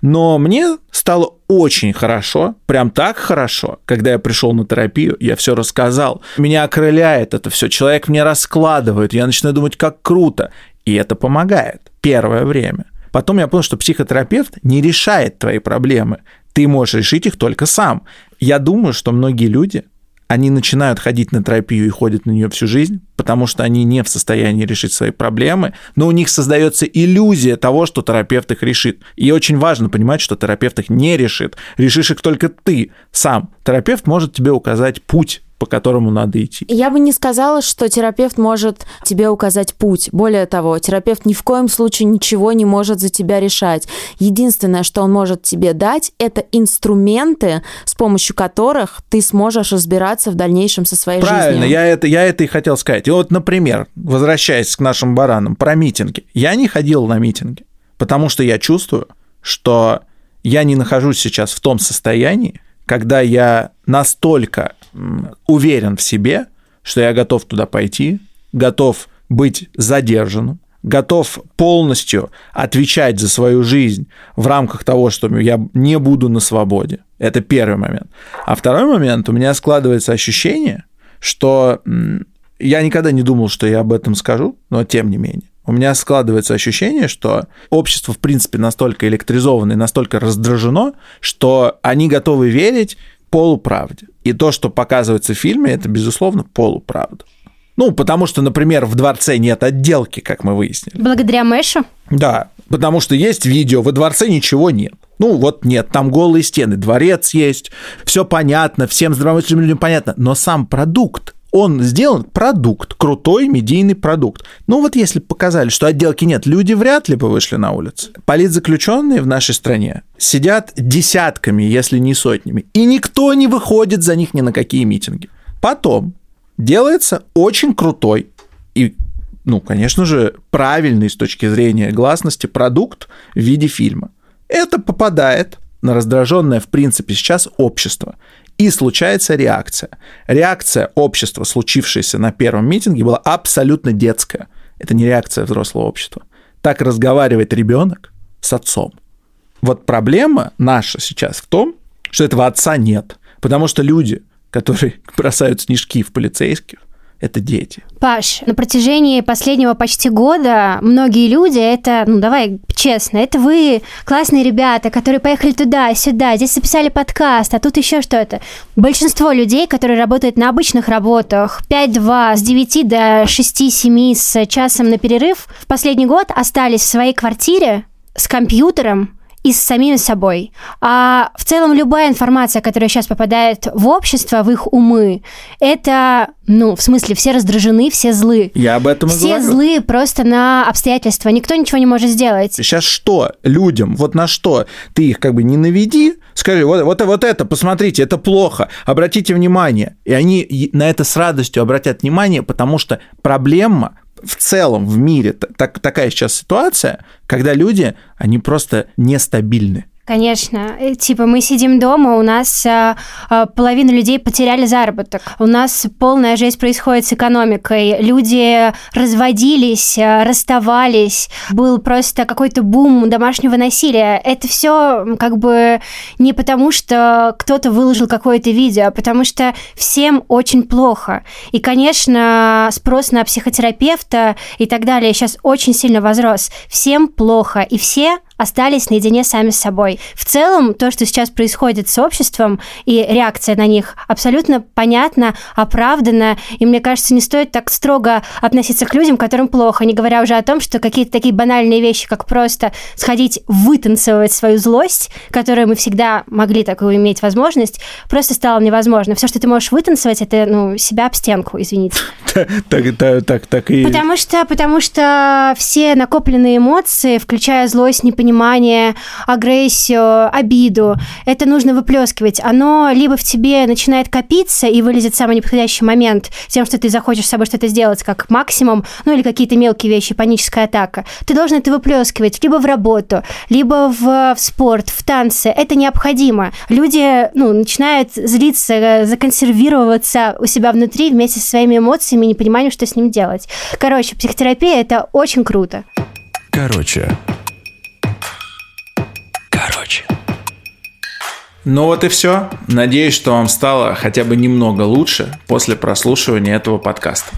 Но мне стало очень хорошо, прям так хорошо, когда я пришел на терапию, я все рассказал. Меня окрыляет это все, человек мне раскладывает, я начинаю думать, как круто. И это помогает первое время. Потом я понял, что психотерапевт не решает твои проблемы. Ты можешь решить их только сам. Я думаю, что многие люди, они начинают ходить на терапию и ходят на нее всю жизнь, потому что они не в состоянии решить свои проблемы, но у них создается иллюзия того, что терапевт их решит. И очень важно понимать, что терапевт их не решит. Решишь их только ты сам. Терапевт может тебе указать путь по которому надо идти. Я бы не сказала, что терапевт может тебе указать путь. Более того, терапевт ни в коем случае ничего не может за тебя решать. Единственное, что он может тебе дать, это инструменты, с помощью которых ты сможешь разбираться в дальнейшем со своей Правильно, жизнью. Правильно, я это, я это и хотел сказать. И вот, например, возвращаясь к нашим баранам, про митинги. Я не ходил на митинги, потому что я чувствую, что я не нахожусь сейчас в том состоянии, когда я настолько уверен в себе, что я готов туда пойти, готов быть задержанным, готов полностью отвечать за свою жизнь в рамках того, что я не буду на свободе. Это первый момент. А второй момент, у меня складывается ощущение, что я никогда не думал, что я об этом скажу, но тем не менее. У меня складывается ощущение, что общество, в принципе, настолько электризовано и настолько раздражено, что они готовы верить полуправде. И то, что показывается в фильме, это, безусловно, полуправда. Ну, потому что, например, в дворце нет отделки, как мы выяснили. Благодаря Мэшу? Да, потому что есть видео, во дворце ничего нет. Ну, вот нет, там голые стены, дворец есть, все понятно, всем здравомыслящим людям понятно, но сам продукт он сделан продукт, крутой медийный продукт. Ну вот если показали, что отделки нет, люди вряд ли бы вышли на улицу. Политзаключенные в нашей стране сидят десятками, если не сотнями, и никто не выходит за них ни на какие митинги. Потом делается очень крутой и ну, конечно же, правильный с точки зрения гласности продукт в виде фильма. Это попадает на раздраженное, в принципе, сейчас общество. И случается реакция. Реакция общества, случившаяся на первом митинге, была абсолютно детская. Это не реакция взрослого общества. так разговаривает ребенок с отцом. Вот проблема наша сейчас в том, что этого отца нет. Потому что люди, которые бросают снежки в полицейских, это дети. Паш, на протяжении последнего почти года многие люди, это, ну давай честно, это вы, классные ребята, которые поехали туда, сюда, здесь записали подкаст, а тут еще что-то. Большинство людей, которые работают на обычных работах, 5-2, с 9 до 6-7 с часом на перерыв, в последний год остались в своей квартире с компьютером, и с самими собой. А в целом любая информация, которая сейчас попадает в общество, в их умы, это, ну, в смысле, все раздражены, все злы. Я об этом и Все говорю. злы просто на обстоятельства. Никто ничего не может сделать. Сейчас что людям, вот на что ты их как бы не наведи, скажи, вот, вот, вот это, посмотрите, это плохо, обратите внимание. И они на это с радостью обратят внимание, потому что проблема в целом в мире так, такая сейчас ситуация, когда люди, они просто нестабильны. Конечно. Э, Типа мы сидим дома, у нас а, а, половина людей потеряли заработок. У нас полная жесть происходит с экономикой. Люди разводились, а, расставались. Был просто какой-то бум домашнего насилия. Это все как бы не потому, что кто-то выложил какое-то видео, а потому что всем очень плохо. И, конечно, спрос на психотерапевта и так далее сейчас очень сильно возрос. Всем плохо, и все остались наедине сами с собой. В целом, то, что сейчас происходит с обществом и реакция на них абсолютно понятна, оправдана, и мне кажется, не стоит так строго относиться к людям, которым плохо, не говоря уже о том, что какие-то такие банальные вещи, как просто сходить вытанцевать свою злость, которую мы всегда могли такую иметь возможность, просто стало невозможно. Все, что ты можешь вытанцевать, это ну, себя об стенку, извините. Так, так, так, так и... Потому что, потому что все накопленные эмоции, включая злость, непонимание, агрессию, обиду, это нужно выплескивать. Оно либо в тебе начинает копиться и вылезет в самый неподходящий момент тем, что ты захочешь с собой что-то сделать как максимум, ну или какие-то мелкие вещи, паническая атака. Ты должен это выплескивать либо в работу, либо в, в спорт, в танцы. Это необходимо. Люди ну, начинают злиться, законсервироваться у себя внутри вместе со своими эмоциями и непониманием, что с ним делать. Короче, психотерапия это очень круто. Короче. Короче. Ну вот и все. Надеюсь, что вам стало хотя бы немного лучше после прослушивания этого подкаста.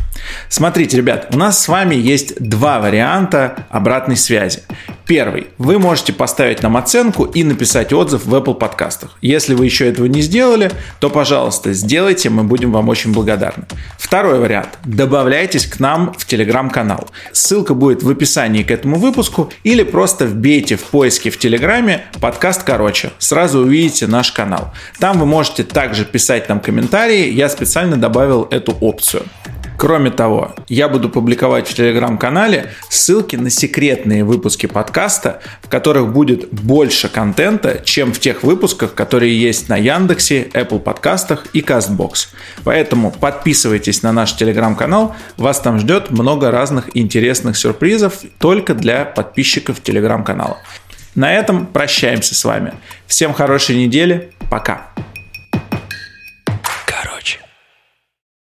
Смотрите, ребят, у нас с вами есть два варианта обратной связи. Первый. Вы можете поставить нам оценку и написать отзыв в Apple подкастах. Если вы еще этого не сделали, то, пожалуйста, сделайте, мы будем вам очень благодарны. Второй вариант. Добавляйтесь к нам в Телеграм-канал. Ссылка будет в описании к этому выпуску или просто вбейте в поиске в Телеграме подкаст короче. Сразу увидите наш канал. Там вы можете также писать нам комментарии. Я специально добавил эту опцию. Кроме того, я буду публиковать в телеграм-канале ссылки на секретные выпуски подкаста, в которых будет больше контента, чем в тех выпусках, которые есть на Яндексе, Apple подкастах и CastBox. Поэтому подписывайтесь на наш телеграм-канал, вас там ждет много разных интересных сюрпризов только для подписчиков телеграм-канала. На этом прощаемся с вами. Всем хорошей недели, пока.